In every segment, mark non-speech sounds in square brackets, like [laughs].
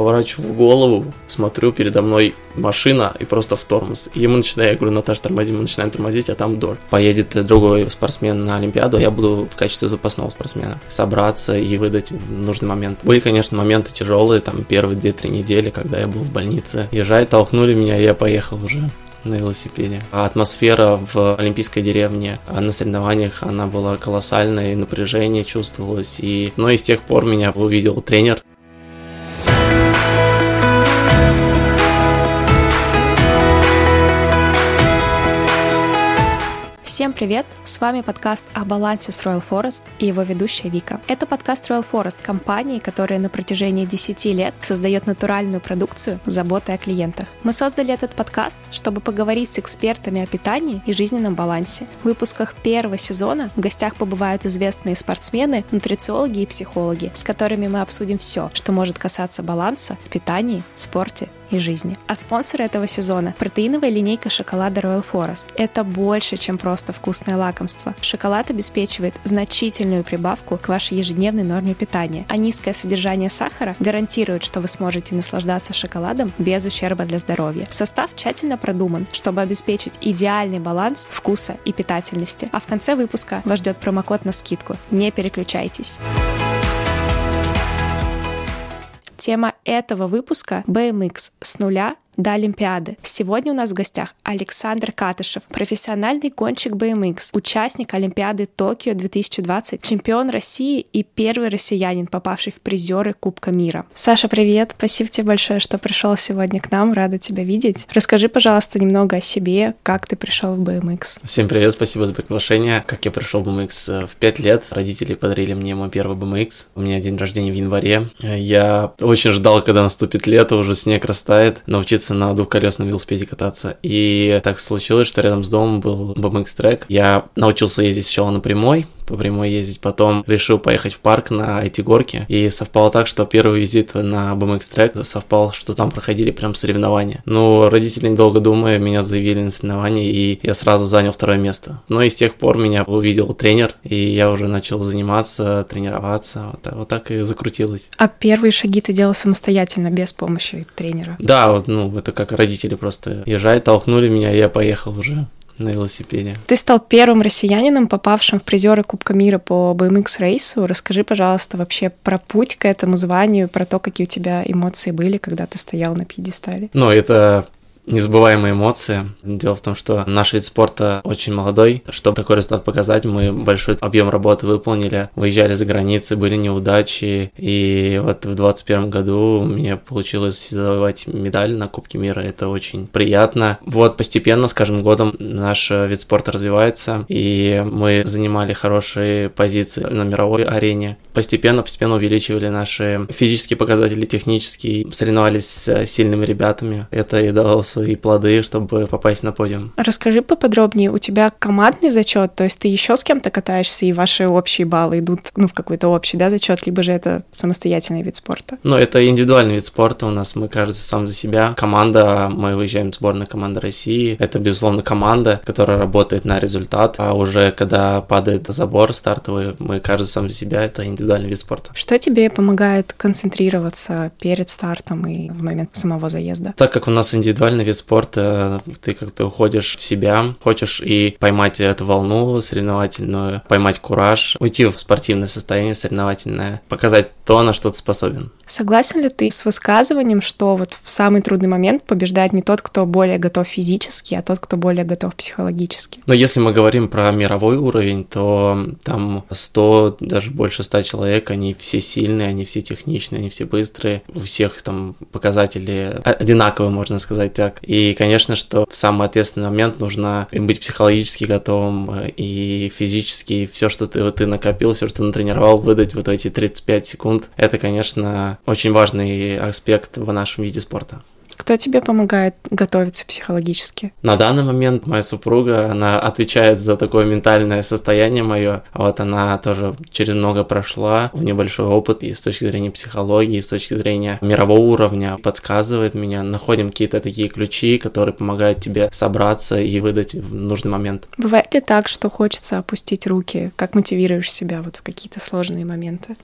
поворачиваю голову, смотрю, передо мной машина и просто в тормоз. И мы начинаем, я говорю, Наташа, тормози, мы начинаем тормозить, а там дождь. Поедет другой спортсмен на Олимпиаду, а я буду в качестве запасного спортсмена. Собраться и выдать в нужный момент. Были, конечно, моменты тяжелые, там первые 2-3 недели, когда я был в больнице. Езжай, толкнули меня, и я поехал уже на велосипеде. А атмосфера в Олимпийской деревне на соревнованиях, она была колоссальная, и напряжение чувствовалось. И, но и с тех пор меня увидел тренер, Всем привет! С вами подкаст о балансе с Royal Forest и его ведущая Вика. Это подкаст Royal Forest, компании, которая на протяжении 10 лет создает натуральную продукцию с заботой о клиентах. Мы создали этот подкаст, чтобы поговорить с экспертами о питании и жизненном балансе. В выпусках первого сезона в гостях побывают известные спортсмены, нутрициологи и психологи, с которыми мы обсудим все, что может касаться баланса в питании, спорте и жизни. А спонсор этого сезона – протеиновая линейка шоколада Royal Forest. Это больше, чем просто вкусное лакомство. Шоколад обеспечивает значительную прибавку к вашей ежедневной норме питания, а низкое содержание сахара гарантирует, что вы сможете наслаждаться шоколадом без ущерба для здоровья. Состав тщательно продуман, чтобы обеспечить идеальный баланс вкуса и питательности. А в конце выпуска вас ждет промокод на скидку. Не переключайтесь. Тема этого выпуска BMX с нуля до Олимпиады. Сегодня у нас в гостях Александр Катышев, профессиональный гонщик BMX, участник Олимпиады Токио 2020, чемпион России и первый россиянин, попавший в призеры Кубка мира. Саша, привет! Спасибо тебе большое, что пришел сегодня к нам, рада тебя видеть. Расскажи, пожалуйста, немного о себе, как ты пришел в BMX. Всем привет, спасибо за приглашение. Как я пришел в BMX в 5 лет, родители подарили мне мой первый BMX. У меня день рождения в январе. Я очень ждал, когда наступит лето, уже снег растает, научиться научиться на двухколесном велосипеде кататься. И так случилось, что рядом с домом был BMX трек. Я научился ездить сначала на прямой, по прямой ездить. Потом решил поехать в парк на эти горки. И совпало так, что первый визит на BMX трек совпал, что там проходили прям соревнования. Ну, родители, недолго думая, меня заявили на соревнования, и я сразу занял второе место. Но и с тех пор меня увидел тренер, и я уже начал заниматься, тренироваться. Вот так, вот так и закрутилось. А первые шаги ты делал самостоятельно, без помощи тренера? Да, вот, ну, это как родители просто езжай, толкнули меня, и я поехал уже на велосипеде. Ты стал первым россиянином, попавшим в призеры Кубка мира по BMX рейсу. Расскажи, пожалуйста, вообще про путь к этому званию, про то, какие у тебя эмоции были, когда ты стоял на пьедестале. Ну, это незабываемые эмоции. Дело в том, что наш вид спорта очень молодой. Чтобы такой результат показать, мы большой объем работы выполнили, выезжали за границы, были неудачи. И вот в 2021 году мне получилось завоевать медаль на Кубке мира. Это очень приятно. Вот постепенно, с каждым годом, наш вид спорта развивается, и мы занимали хорошие позиции на мировой арене. Постепенно, постепенно увеличивали наши физические показатели, технические, соревновались с сильными ребятами. Это и дало свои плоды, чтобы попасть на подиум. Расскажи поподробнее, у тебя командный зачет, то есть ты еще с кем-то катаешься, и ваши общие баллы идут ну, в какой-то общий да, зачет, либо же это самостоятельный вид спорта? Ну, это индивидуальный вид спорта у нас, мы, кажется, сам за себя. Команда, мы выезжаем в сборную команды России, это, безусловно, команда, которая работает на результат, а уже когда падает забор стартовый, мы, каждый сам за себя, это индивидуальный вид спорта. Что тебе помогает концентрироваться перед стартом и в момент самого заезда? Так как у нас индивидуальный определенный вид спорта, ты как-то уходишь в себя, хочешь и поймать эту волну соревновательную, поймать кураж, уйти в спортивное состояние соревновательное, показать то, на что ты способен. Согласен ли ты с высказыванием, что вот в самый трудный момент побеждает не тот, кто более готов физически, а тот, кто более готов психологически? Но если мы говорим про мировой уровень, то там 100, даже больше 100 человек, они все сильные, они все техничные, они все быстрые, у всех там показатели одинаковые, можно сказать так. И, конечно, что в самый ответственный момент нужно быть психологически готовым э, и физически, и все, что ты, вот, ты накопил, все, что натренировал, выдать вот эти 35 секунд, это, конечно, очень важный аспект в нашем виде спорта. Кто тебе помогает готовиться психологически? На данный момент моя супруга, она отвечает за такое ментальное состояние мое. Вот она тоже через много прошла, у нее большой опыт и с точки зрения психологии, и с точки зрения мирового уровня, подсказывает меня. Находим какие-то такие ключи, которые помогают тебе собраться и выдать в нужный момент. Бывает ли так, что хочется опустить руки? Как мотивируешь себя вот в какие-то сложные моменты?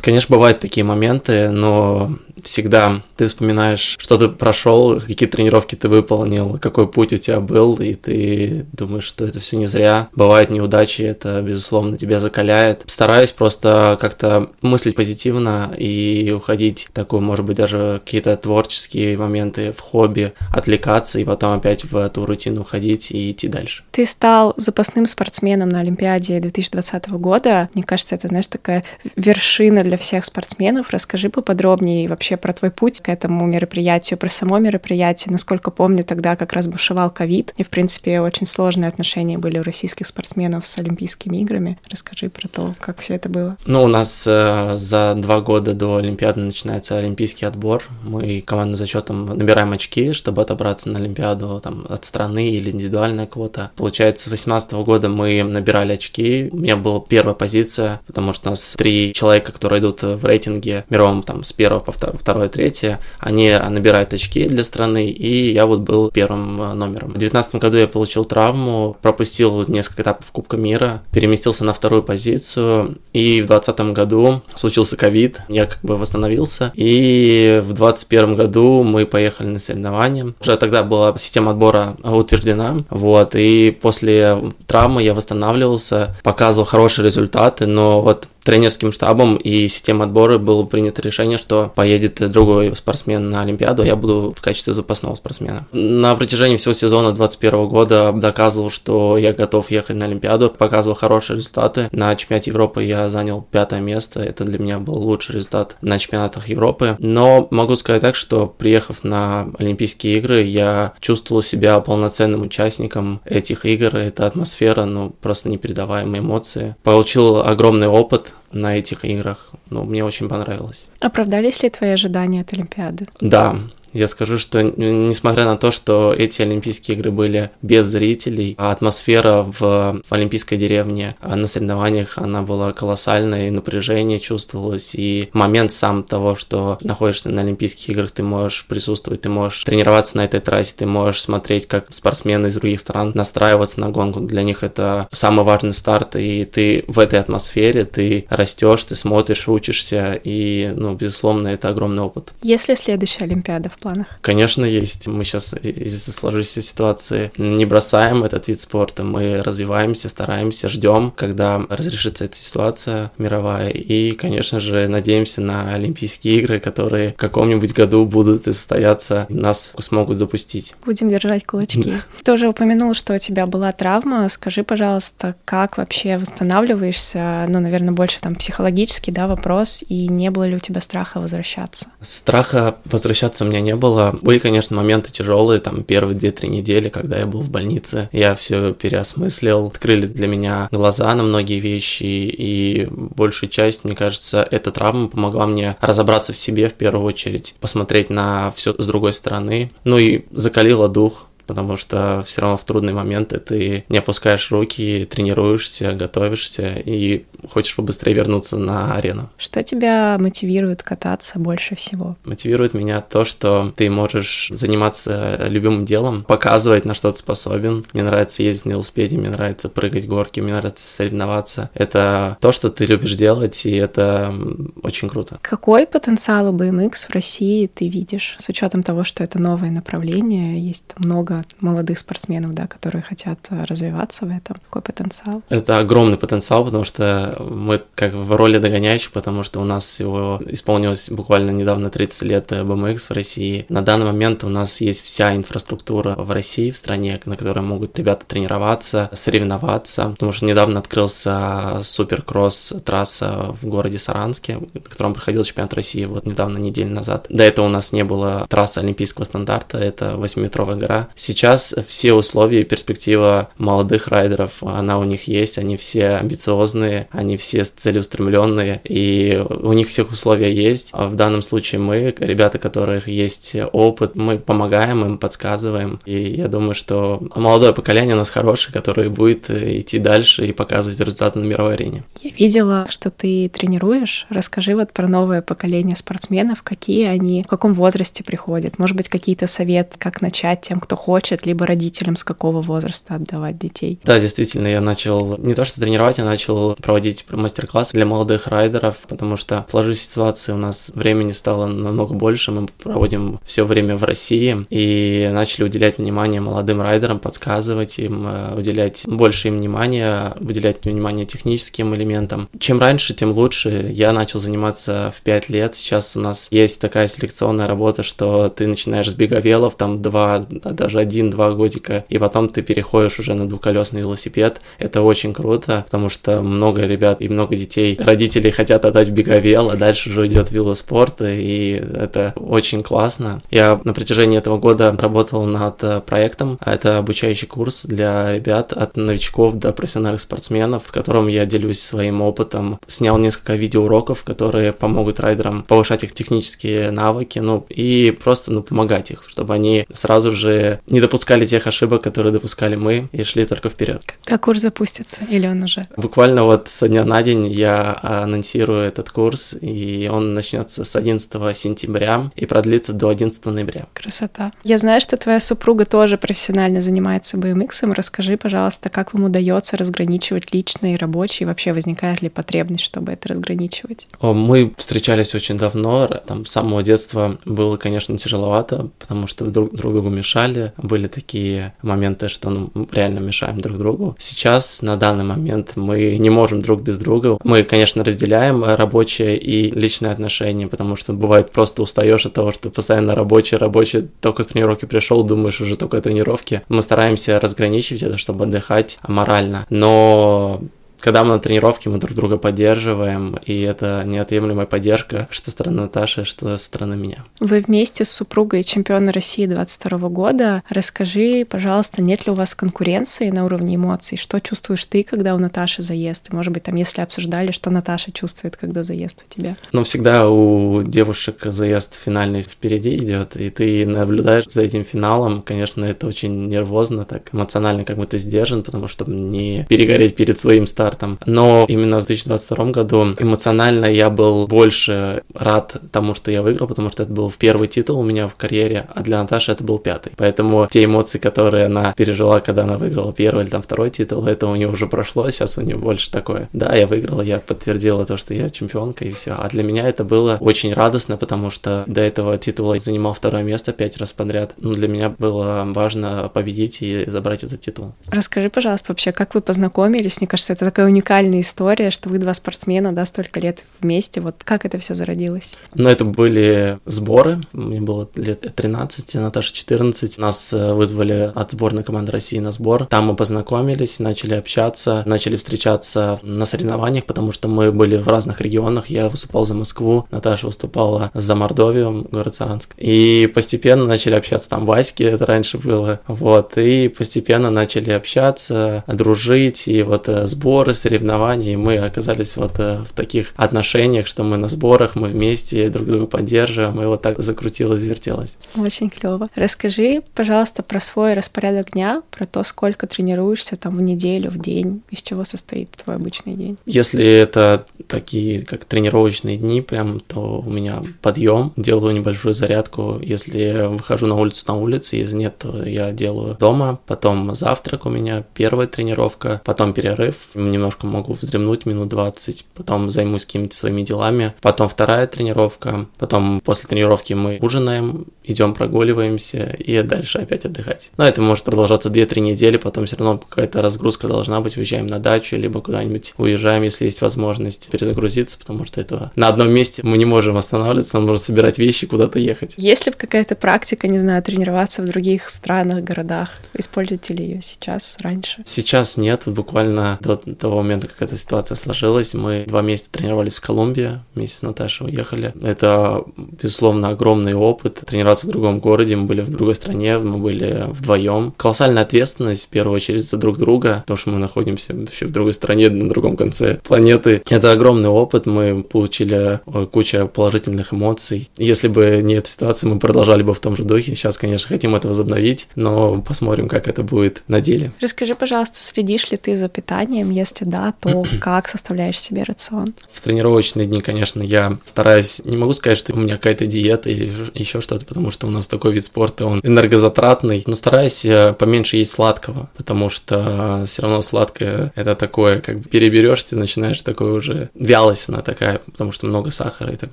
Конечно, бывают такие моменты, но всегда ты вспоминаешь, что ты прошел, какие тренировки ты выполнил, какой путь у тебя был, и ты думаешь, что это все не зря. Бывают неудачи, это, безусловно, тебя закаляет. Стараюсь просто как-то мыслить позитивно и уходить в такой, может быть, даже какие-то творческие моменты в хобби, отвлекаться и потом опять в эту рутину уходить и идти дальше. Ты стал запасным спортсменом на Олимпиаде 2020 года. Мне кажется, это, знаешь, такая вершина для всех спортсменов. Расскажи поподробнее вообще про твой путь к этому мероприятию, про само мероприятие. Насколько помню, тогда как раз бушевал ковид, и, в принципе, очень сложные отношения были у российских спортсменов с Олимпийскими играми. Расскажи про то, как все это было. Ну, у нас э, за два года до Олимпиады начинается олимпийский отбор. Мы командным зачетом набираем очки, чтобы отобраться на Олимпиаду там, от страны или индивидуальная квота. Получается, с 2018 года мы набирали очки. У меня была первая позиция, потому что у нас три человека, которые идут в рейтинге мировом там с первого по второе, второе, третье, они набирают очки для страны, и я вот был первым э, номером. В 2019 году я получил травму, пропустил несколько этапов Кубка мира, переместился на вторую позицию, и в 2020 году случился ковид, я как бы восстановился, и в 2021 году мы поехали на соревнования. Уже тогда была система отбора утверждена, вот, и после травмы я восстанавливался, показывал хорошие результаты, но вот тренерским штабом и системой отбора было принято решение, что поедет другой спортсмен на Олимпиаду, а я буду в качестве запасного спортсмена. На протяжении всего сезона 2021 года доказывал, что я готов ехать на Олимпиаду, показывал хорошие результаты. На чемпионате Европы я занял пятое место, это для меня был лучший результат на чемпионатах Европы. Но могу сказать так, что приехав на Олимпийские игры, я чувствовал себя полноценным участником этих игр. Эта атмосфера, ну, просто непередаваемые эмоции. Получил огромный опыт, на этих играх. Ну, мне очень понравилось. Оправдались ли твои ожидания от Олимпиады? Да, я скажу, что несмотря на то, что эти Олимпийские игры были без зрителей, а атмосфера в, Олимпийской деревне а на соревнованиях, она была колоссальная, и напряжение чувствовалось, и момент сам того, что находишься на Олимпийских играх, ты можешь присутствовать, ты можешь тренироваться на этой трассе, ты можешь смотреть, как спортсмены из других стран настраиваться на гонку. Для них это самый важный старт, и ты в этой атмосфере, ты растешь, ты смотришь, учишься, и, ну, безусловно, это огромный опыт. Если следующая Олимпиада в планах? Конечно, есть. Мы сейчас из-за сложившейся ситуации не бросаем этот вид спорта, мы развиваемся, стараемся, ждем, когда разрешится эта ситуация мировая. И, конечно же, надеемся на Олимпийские игры, которые в каком-нибудь году будут и состояться, нас смогут запустить. Будем держать кулачки. Тоже упомянул, что у тебя была травма. Скажи, пожалуйста, как вообще восстанавливаешься? Ну, наверное, больше там психологический, да, вопрос. И не было ли у тебя страха возвращаться? Страха возвращаться у меня не было. Были, конечно, моменты тяжелые, там первые две-три недели, когда я был в больнице, я все переосмыслил, открыли для меня глаза на многие вещи, и большую часть, мне кажется, эта травма помогла мне разобраться в себе в первую очередь, посмотреть на все с другой стороны, ну и закалила дух, потому что все равно в трудные моменты ты не опускаешь руки, тренируешься, готовишься и хочешь побыстрее вернуться на арену. Что тебя мотивирует кататься больше всего? Мотивирует меня то, что ты можешь заниматься любимым делом, показывать, на что ты способен. Мне нравится ездить на велосипеде, мне нравится прыгать горки, мне нравится соревноваться. Это то, что ты любишь делать, и это очень круто. Какой потенциал у BMX в России ты видишь, с учетом того, что это новое направление, есть много молодых спортсменов, да, которые хотят э, развиваться в этом? Какой потенциал? Это огромный потенциал, потому что мы как в роли догоняющих, потому что у нас всего исполнилось буквально недавно 30 лет BMX в России. На данный момент у нас есть вся инфраструктура в России, в стране, на которой могут ребята тренироваться, соревноваться, потому что недавно открылся суперкросс трасса в городе Саранске, на котором проходил чемпионат России вот недавно, неделю назад. До этого у нас не было трассы олимпийского стандарта, это 8-метровая гора. Сейчас все условия и перспектива молодых райдеров, она у них есть, они все амбициозные, они все целеустремленные, и у них всех условия есть. А в данном случае мы, ребята, которых есть опыт, мы помогаем им, подсказываем, и я думаю, что молодое поколение у нас хорошее, которое будет идти дальше и показывать результаты на мировой арене. Я видела, что ты тренируешь. Расскажи вот про новое поколение спортсменов, какие они, в каком возрасте приходят, может быть, какие-то советы, как начать тем, кто хочет хочет, либо родителям с какого возраста отдавать детей? Да, действительно, я начал не то что тренировать, я начал проводить мастер-классы для молодых райдеров, потому что в сложившейся ситуации у нас времени стало намного больше, мы проводим все время в России и начали уделять внимание молодым райдерам, подсказывать им, э, уделять больше им внимания, уделять внимание техническим элементам. Чем раньше, тем лучше. Я начал заниматься в 5 лет, сейчас у нас есть такая селекционная работа, что ты начинаешь с беговелов, там 2, даже 1-2 годика, и потом ты переходишь уже на двухколесный велосипед. Это очень круто, потому что много ребят и много детей, родители хотят отдать беговел, а дальше уже идет велоспорт, и это очень классно. Я на протяжении этого года работал над э, проектом, а это обучающий курс для ребят от новичков до профессиональных спортсменов, в котором я делюсь своим опытом, снял несколько видеоуроков, которые помогут райдерам повышать их технические навыки, ну и просто ну, помогать их, чтобы они сразу же не допускали тех ошибок, которые допускали мы, и шли только вперед. Когда курс запустится, или он уже? Буквально вот со дня на день я анонсирую этот курс, и он начнется с 11 сентября и продлится до 11 ноября. Красота. Я знаю, что твоя супруга тоже профессионально занимается BMX. Расскажи, пожалуйста, как вам удается разграничивать личное и рабочее, и вообще возникает ли потребность, чтобы это разграничивать? Мы встречались очень давно, там с самого детства было, конечно, тяжеловато, потому что друг, друг другу мешали, были такие моменты, что ну, реально мешаем друг другу. Сейчас, на данный момент, мы не можем друг без друга. Мы, конечно, разделяем рабочее и личные отношения, потому что бывает просто устаешь от того, что постоянно рабочее, рабочее, только с тренировки пришел, думаешь уже только о тренировке. Мы стараемся разграничивать это, чтобы отдыхать морально. Но когда мы на тренировке, мы друг друга поддерживаем, и это неотъемлемая поддержка, что со стороны Наташи, что со стороны меня. Вы вместе с супругой чемпиона России 22 года. Расскажи, пожалуйста, нет ли у вас конкуренции на уровне эмоций? Что чувствуешь ты, когда у Наташи заезд? И, может быть, там, если обсуждали, что Наташа чувствует, когда заезд у тебя? Ну, всегда у девушек заезд финальный впереди идет, и ты наблюдаешь за этим финалом. Конечно, это очень нервозно, так эмоционально как ты сдержан, потому что не перегореть перед своим стартом стартом. Но именно в 2022 году эмоционально я был больше рад тому, что я выиграл, потому что это был первый титул у меня в карьере, а для Наташи это был пятый. Поэтому те эмоции, которые она пережила, когда она выиграла первый или там второй титул, это у нее уже прошло, сейчас у нее больше такое. Да, я выиграл, я подтвердила то, что я чемпионка и все. А для меня это было очень радостно, потому что до этого титула я занимал второе место пять раз подряд. Ну, для меня было важно победить и забрать этот титул. Расскажи, пожалуйста, вообще, как вы познакомились? Мне кажется, это такая уникальная история, что вы два спортсмена, да, столько лет вместе. Вот как это все зародилось? Ну, это были сборы. Мне было лет 13, Наташа 14. Нас э, вызвали от сборной команды России на сбор. Там мы познакомились, начали общаться, начали встречаться на соревнованиях, потому что мы были в разных регионах. Я выступал за Москву, Наташа выступала за Мордовию, город Саранск. И постепенно начали общаться там в Аське, это раньше было. Вот, и постепенно начали общаться, дружить, и вот э, сбор сборы, соревнования, и мы оказались вот э, в таких отношениях, что мы на сборах, мы вместе друг друга поддерживаем, и вот так закрутилось, завертелось. Очень клево. Расскажи, пожалуйста, про свой распорядок дня, про то, сколько тренируешься там в неделю, в день, из чего состоит твой обычный день. Если это такие, как тренировочные дни, прям, то у меня подъем, делаю небольшую зарядку. Если выхожу на улицу, на улице, если нет, то я делаю дома. Потом завтрак у меня, первая тренировка, потом перерыв. Мне немножко могу вздремнуть минут 20, потом займусь какими-то своими делами, потом вторая тренировка, потом после тренировки мы ужинаем, идем прогуливаемся и дальше опять отдыхать. Но это может продолжаться 2-3 недели, потом все равно какая-то разгрузка должна быть, уезжаем на дачу, либо куда-нибудь уезжаем, если есть возможность перезагрузиться, потому что это на одном месте мы не можем останавливаться, нам нужно собирать вещи, куда-то ехать. Есть ли какая-то практика, не знаю, тренироваться в других странах, городах? Используете ли ее сейчас, раньше? Сейчас нет, буквально до того момента, как эта ситуация сложилась, мы два месяца тренировались в Колумбии, вместе с Наташей уехали. Это, безусловно, огромный опыт. Тренироваться в другом городе, мы были в другой стране, мы были вдвоем. Колоссальная ответственность, в первую очередь, за друг друга, потому что мы находимся вообще в другой стране, на другом конце планеты. Это огромный опыт, мы получили кучу положительных эмоций. Если бы не эта ситуация, мы продолжали бы в том же духе. Сейчас, конечно, хотим это возобновить, но посмотрим, как это будет на деле. Расскажи, пожалуйста, следишь ли ты за питанием, ест Если да, то [clears throat] как составляешь себе рацион? В тренировочные дни, конечно, я стараюсь, не могу сказать, что у меня какая-то диета или еще что-то, потому что у нас такой вид спорта, он энергозатратный, но стараюсь э, поменьше есть сладкого, потому что все равно сладкое это такое, как бы переберешь, ты начинаешь такое уже вялость она такая, потому что много сахара и так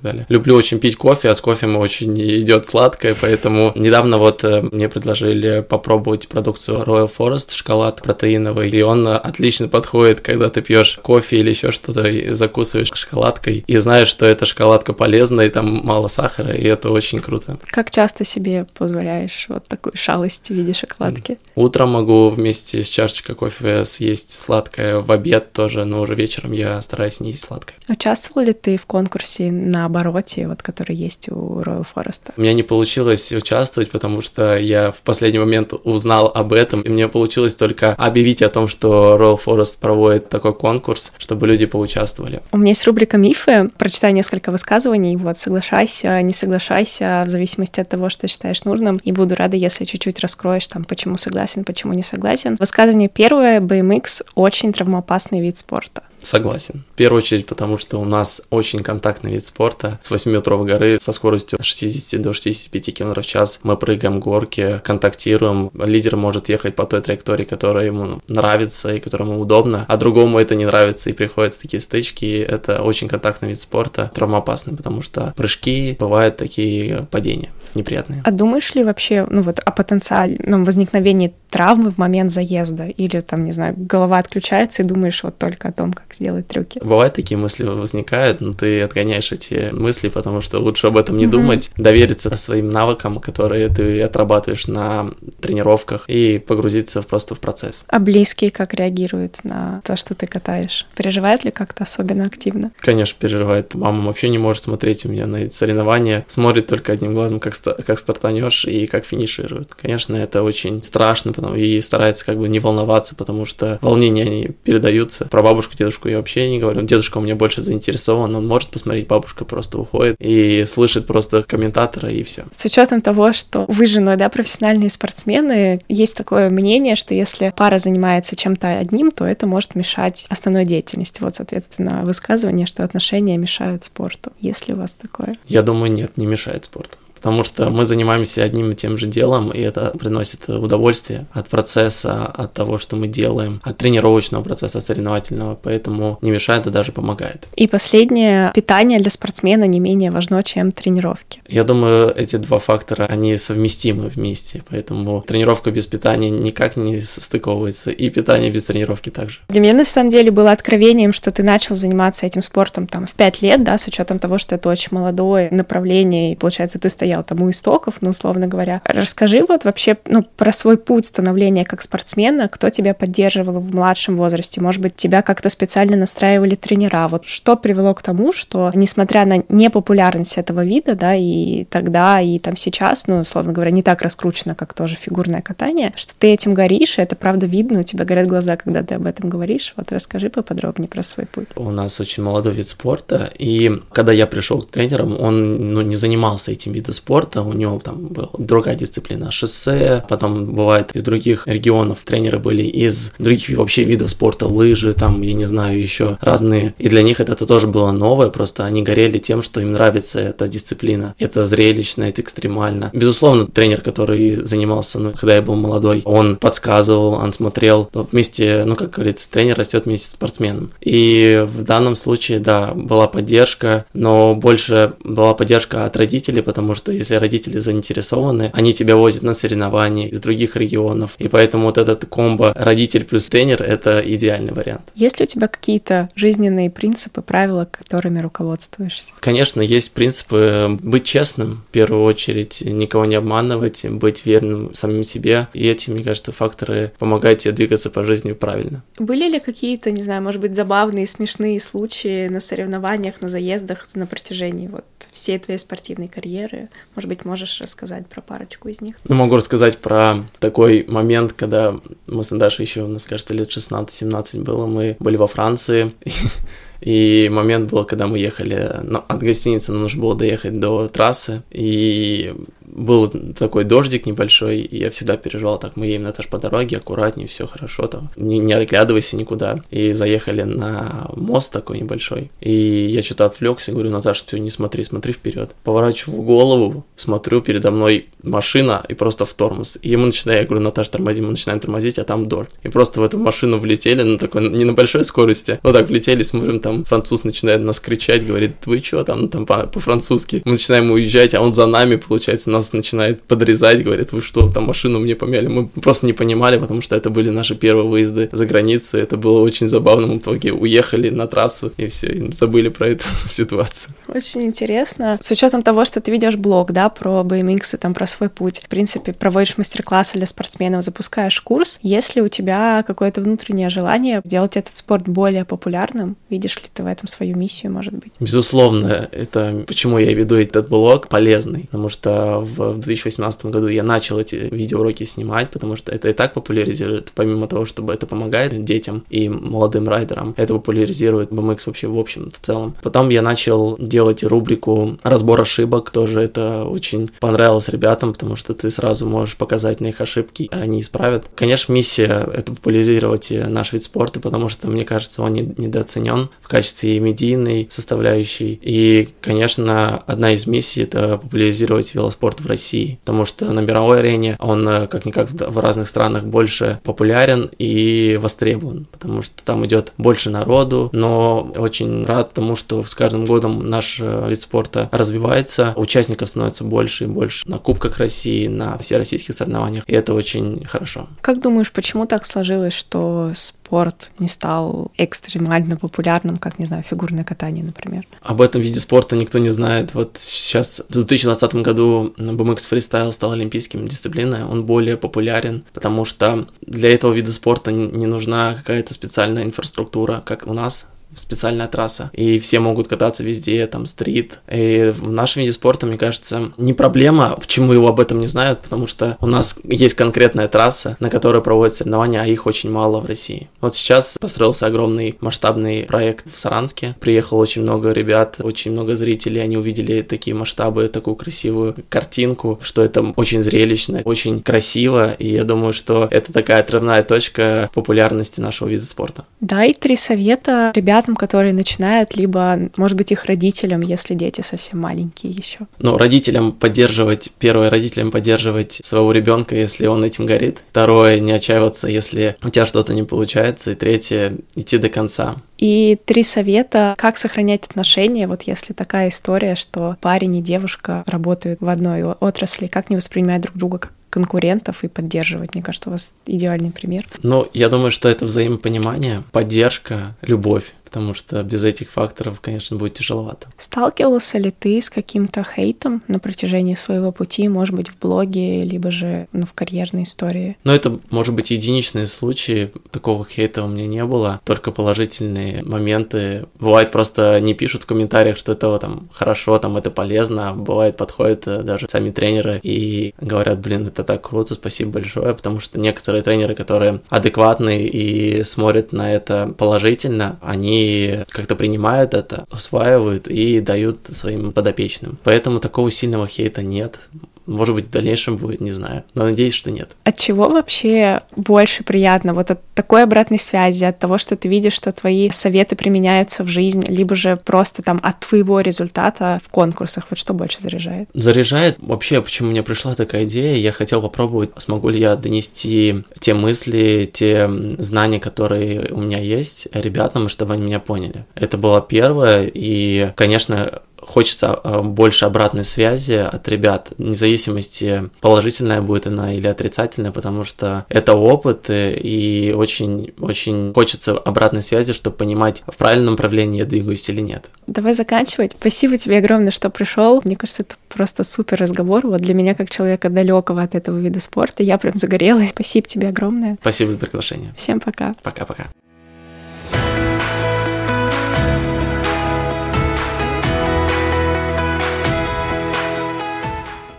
далее. Люблю очень пить кофе, а с кофе очень идет сладкое, поэтому недавно вот э, мне предложили попробовать продукцию Royal Forest, шоколад протеиновый, и он отлично подходит, когда ты пьешь кофе или еще что-то и закусываешь шоколадкой, и знаешь, что эта шоколадка полезная, и там мало сахара, и это очень круто. Как часто себе позволяешь вот такую шалость в виде шоколадки? Утром могу вместе с чашечкой кофе съесть сладкое, в обед тоже, но уже вечером я стараюсь не есть сладкое. Участвовал ли ты в конкурсе на обороте, вот который есть у Royal Forest? У меня не получилось участвовать, потому что я в последний момент узнал об этом, и мне получилось только объявить о том, что Royal Forest проводит такой конкурс, чтобы люди поучаствовали. У меня есть рубрика «Мифы». Прочитаю несколько высказываний. Вот, соглашайся, не соглашайся, в зависимости от того, что считаешь нужным. И буду рада, если чуть-чуть раскроешь там, почему согласен, почему не согласен. Высказывание первое. BMX — очень травмоопасный вид спорта. Согласен. В первую очередь, потому что у нас очень контактный вид спорта. С 8-метровой горы со скоростью 60 до 65 км в час мы прыгаем горки, контактируем. Лидер может ехать по той траектории, которая ему нравится и которая ему удобна, а другому это не нравится и приходят такие стычки. Это очень контактный вид спорта, травмоопасный, потому что прыжки, бывают такие падения неприятные. А думаешь ли вообще, ну вот, о потенциальном возникновении травмы в момент заезда? Или там, не знаю, голова отключается и думаешь вот только о том, как сделать трюки? Бывают такие мысли возникают, но ты отгоняешь эти мысли, потому что лучше об этом не mm-hmm. думать, довериться своим навыкам, которые ты отрабатываешь на тренировках и погрузиться просто в процесс. А близкие как реагируют на то, что ты катаешь? Переживает ли как-то особенно активно? Конечно, переживает. Мама вообще не может смотреть у меня на эти соревнования, смотрит только одним глазом, как как стартанешь и как финишируют. Конечно, это очень страшно, потому и старается как бы не волноваться, потому что волнения они передаются. Про бабушку, дедушку я вообще не говорю. Дедушка у меня больше заинтересован, он может посмотреть, бабушка просто уходит и слышит просто комментатора и все. С учетом того, что вы женой, да, профессиональные спортсмены, есть такое мнение, что если пара занимается чем-то одним, то это может мешать основной деятельности. Вот, соответственно, высказывание, что отношения мешают спорту. Есть ли у вас такое? Я думаю, нет, не мешает спорту потому что мы занимаемся одним и тем же делом, и это приносит удовольствие от процесса, от того, что мы делаем, от тренировочного процесса, от соревновательного, поэтому не мешает, а даже помогает. И последнее, питание для спортсмена не менее важно, чем тренировки. Я думаю, эти два фактора, они совместимы вместе, поэтому тренировка без питания никак не состыковывается, и питание без тренировки также. Для меня, на самом деле, было откровением, что ты начал заниматься этим спортом там в пять лет, да, с учетом того, что это очень молодое направление, и, получается, ты стоял стоял там у истоков, ну, условно говоря. Расскажи вот вообще, ну, про свой путь становления как спортсмена, кто тебя поддерживал в младшем возрасте, может быть, тебя как-то специально настраивали тренера, вот что привело к тому, что, несмотря на непопулярность этого вида, да, и тогда, и там сейчас, ну, условно говоря, не так раскручено, как тоже фигурное катание, что ты этим горишь, и это правда видно, у тебя горят глаза, когда ты об этом говоришь. Вот расскажи поподробнее про свой путь. У нас очень молодой вид спорта, и когда я пришел к тренерам, он ну, не занимался этим видом спорта, у него там была другая дисциплина, шоссе, потом бывает из других регионов тренеры были из других вообще видов спорта, лыжи, там, я не знаю, еще разные. И для них это, это тоже было новое, просто они горели тем, что им нравится эта дисциплина. Это зрелищно, это экстремально. Безусловно, тренер, который занимался, ну, когда я был молодой, он подсказывал, он смотрел, вместе, ну, как говорится, тренер растет вместе с спортсменом. И в данном случае, да, была поддержка, но больше была поддержка от родителей, потому что если родители заинтересованы, они тебя возят на соревнования из других регионов, и поэтому вот этот комбо родитель плюс тренер – это идеальный вариант. Есть ли у тебя какие-то жизненные принципы, правила, которыми руководствуешься? Конечно, есть принципы быть честным, в первую очередь, никого не обманывать, быть верным самим себе, и эти, мне кажется, факторы помогают тебе двигаться по жизни правильно. Были ли какие-то, не знаю, может быть, забавные, смешные случаи на соревнованиях, на заездах на протяжении вот всей твоей спортивной карьеры? Может быть, можешь рассказать про парочку из них? Ну, могу рассказать про такой момент, когда мы с Наташей еще, у нас, кажется, лет 16-17 было, мы были во Франции, [laughs] и момент был, когда мы ехали от гостиницы, нам нужно было доехать до трассы, и был такой дождик небольшой, и я всегда переживал, так, мы едем, Наташ, по дороге, аккуратнее, все хорошо там, не, не оглядывайся никуда. И заехали на мост такой небольшой, и я что-то отвлекся, говорю, Наташа, все, не смотри, смотри вперед. Поворачиваю голову, смотрю, передо мной машина и просто в тормоз. И ему начинаю, я говорю, Наташа, тормози, мы начинаем тормозить, а там дождь. И просто в эту машину влетели на такой, не на большой скорости, вот так влетели, смотрим, там француз начинает нас кричать, говорит, вы что там, там по-французски. Мы начинаем уезжать, а он за нами, получается, нас начинает подрезать, говорит, вы что, там машину мне помяли. Мы просто не понимали, потому что это были наши первые выезды за границу, это было очень забавно, мы в итоге уехали на трассу и все, и забыли про эту [laughs] ситуацию. Очень интересно. С учетом того, что ты ведешь блог, да, про BMX и там про свой путь, в принципе, проводишь мастер-классы для спортсменов, запускаешь курс, есть ли у тебя какое-то внутреннее желание сделать этот спорт более популярным? Видишь ли ты в этом свою миссию, может быть? Безусловно, это почему я веду этот блог полезный, потому что в 2018 году я начал эти видеоуроки снимать, потому что это и так популяризирует, помимо того, чтобы это помогает детям и молодым райдерам, это популяризирует BMX вообще в общем, в целом. Потом я начал делать рубрику разбор ошибок, тоже это очень понравилось ребятам, потому что ты сразу можешь показать на их ошибки, а они исправят. Конечно, миссия — это популяризировать наш вид спорта, потому что, мне кажется, он недооценен в качестве медийной составляющей. И, конечно, одна из миссий — это популяризировать велоспорт в России, потому что на мировой арене он, э, как-никак, в разных странах больше популярен и востребован, потому что там идет больше народу, но очень рад тому, что с каждым годом наш э, вид спорта развивается, участников становится больше и больше на Кубках России, на всероссийских соревнованиях, и это очень хорошо. Как думаешь, почему так сложилось, что спорт не стал экстремально популярным, как, не знаю, фигурное катание, например? Об этом виде спорта никто не знает. Вот сейчас в 2020 году BMX фристайл стал олимпийским дисциплиной, он более популярен, потому что для этого вида спорта не нужна какая-то специальная инфраструктура, как у нас специальная трасса, и все могут кататься везде, там, стрит. И в нашем виде спорта, мне кажется, не проблема, почему его об этом не знают, потому что у нас есть конкретная трасса, на которой проводят соревнования, а их очень мало в России. Вот сейчас построился огромный масштабный проект в Саранске, приехало очень много ребят, очень много зрителей, они увидели такие масштабы, такую красивую картинку, что это очень зрелищно, очень красиво, и я думаю, что это такая отрывная точка популярности нашего вида спорта. Дай три совета ребят ребятам, которые начинают, либо, может быть, их родителям, если дети совсем маленькие еще? Ну, родителям поддерживать, первое, родителям поддерживать своего ребенка, если он этим горит. Второе, не отчаиваться, если у тебя что-то не получается. И третье, идти до конца. И три совета, как сохранять отношения, вот если такая история, что парень и девушка работают в одной отрасли, как не воспринимать друг друга как конкурентов и поддерживать. Мне кажется, у вас идеальный пример. Ну, я думаю, что это взаимопонимание, поддержка, любовь потому что без этих факторов, конечно, будет тяжеловато. Сталкивался ли ты с каким-то хейтом на протяжении своего пути, может быть, в блоге, либо же ну, в карьерной истории? Ну, это, может быть, единичные случаи, такого хейта у меня не было, только положительные моменты. Бывает, просто не пишут в комментариях, что это там хорошо, там это полезно, а бывает, подходят э, даже сами тренеры и говорят, блин, это так круто, спасибо большое, потому что некоторые тренеры, которые адекватные и смотрят на это положительно, они как-то принимают это, усваивают и дают своим подопечным. Поэтому такого сильного хейта нет. Может быть, в дальнейшем будет, не знаю. Но надеюсь, что нет. От чего вообще больше приятно? Вот от такой обратной связи, от того, что ты видишь, что твои советы применяются в жизнь, либо же просто там от твоего результата в конкурсах. Вот что больше заряжает? Заряжает вообще, почему мне пришла такая идея. Я хотел попробовать, смогу ли я донести те мысли, те знания, которые у меня есть ребятам, чтобы они меня поняли. Это было первое, и, конечно, хочется а, больше обратной связи от ребят, вне зависимости, положительная будет она или отрицательная, потому что это опыт, э, и очень-очень хочется обратной связи, чтобы понимать, в правильном направлении я двигаюсь или нет. Давай заканчивать. Спасибо тебе огромное, что пришел. Мне кажется, это просто супер разговор. Вот для меня, как человека далекого от этого вида спорта, я прям загорелась. [laughs] Спасибо тебе огромное. Спасибо за приглашение. Всем пока. Пока-пока.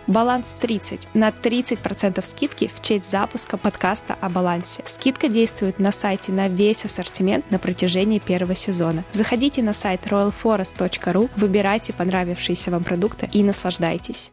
Баланс 30 на 30% скидки в честь запуска подкаста о балансе. Скидка действует на сайте на весь ассортимент на протяжении первого сезона. Заходите на сайт royalforest.ru, выбирайте понравившиеся вам продукты и наслаждайтесь.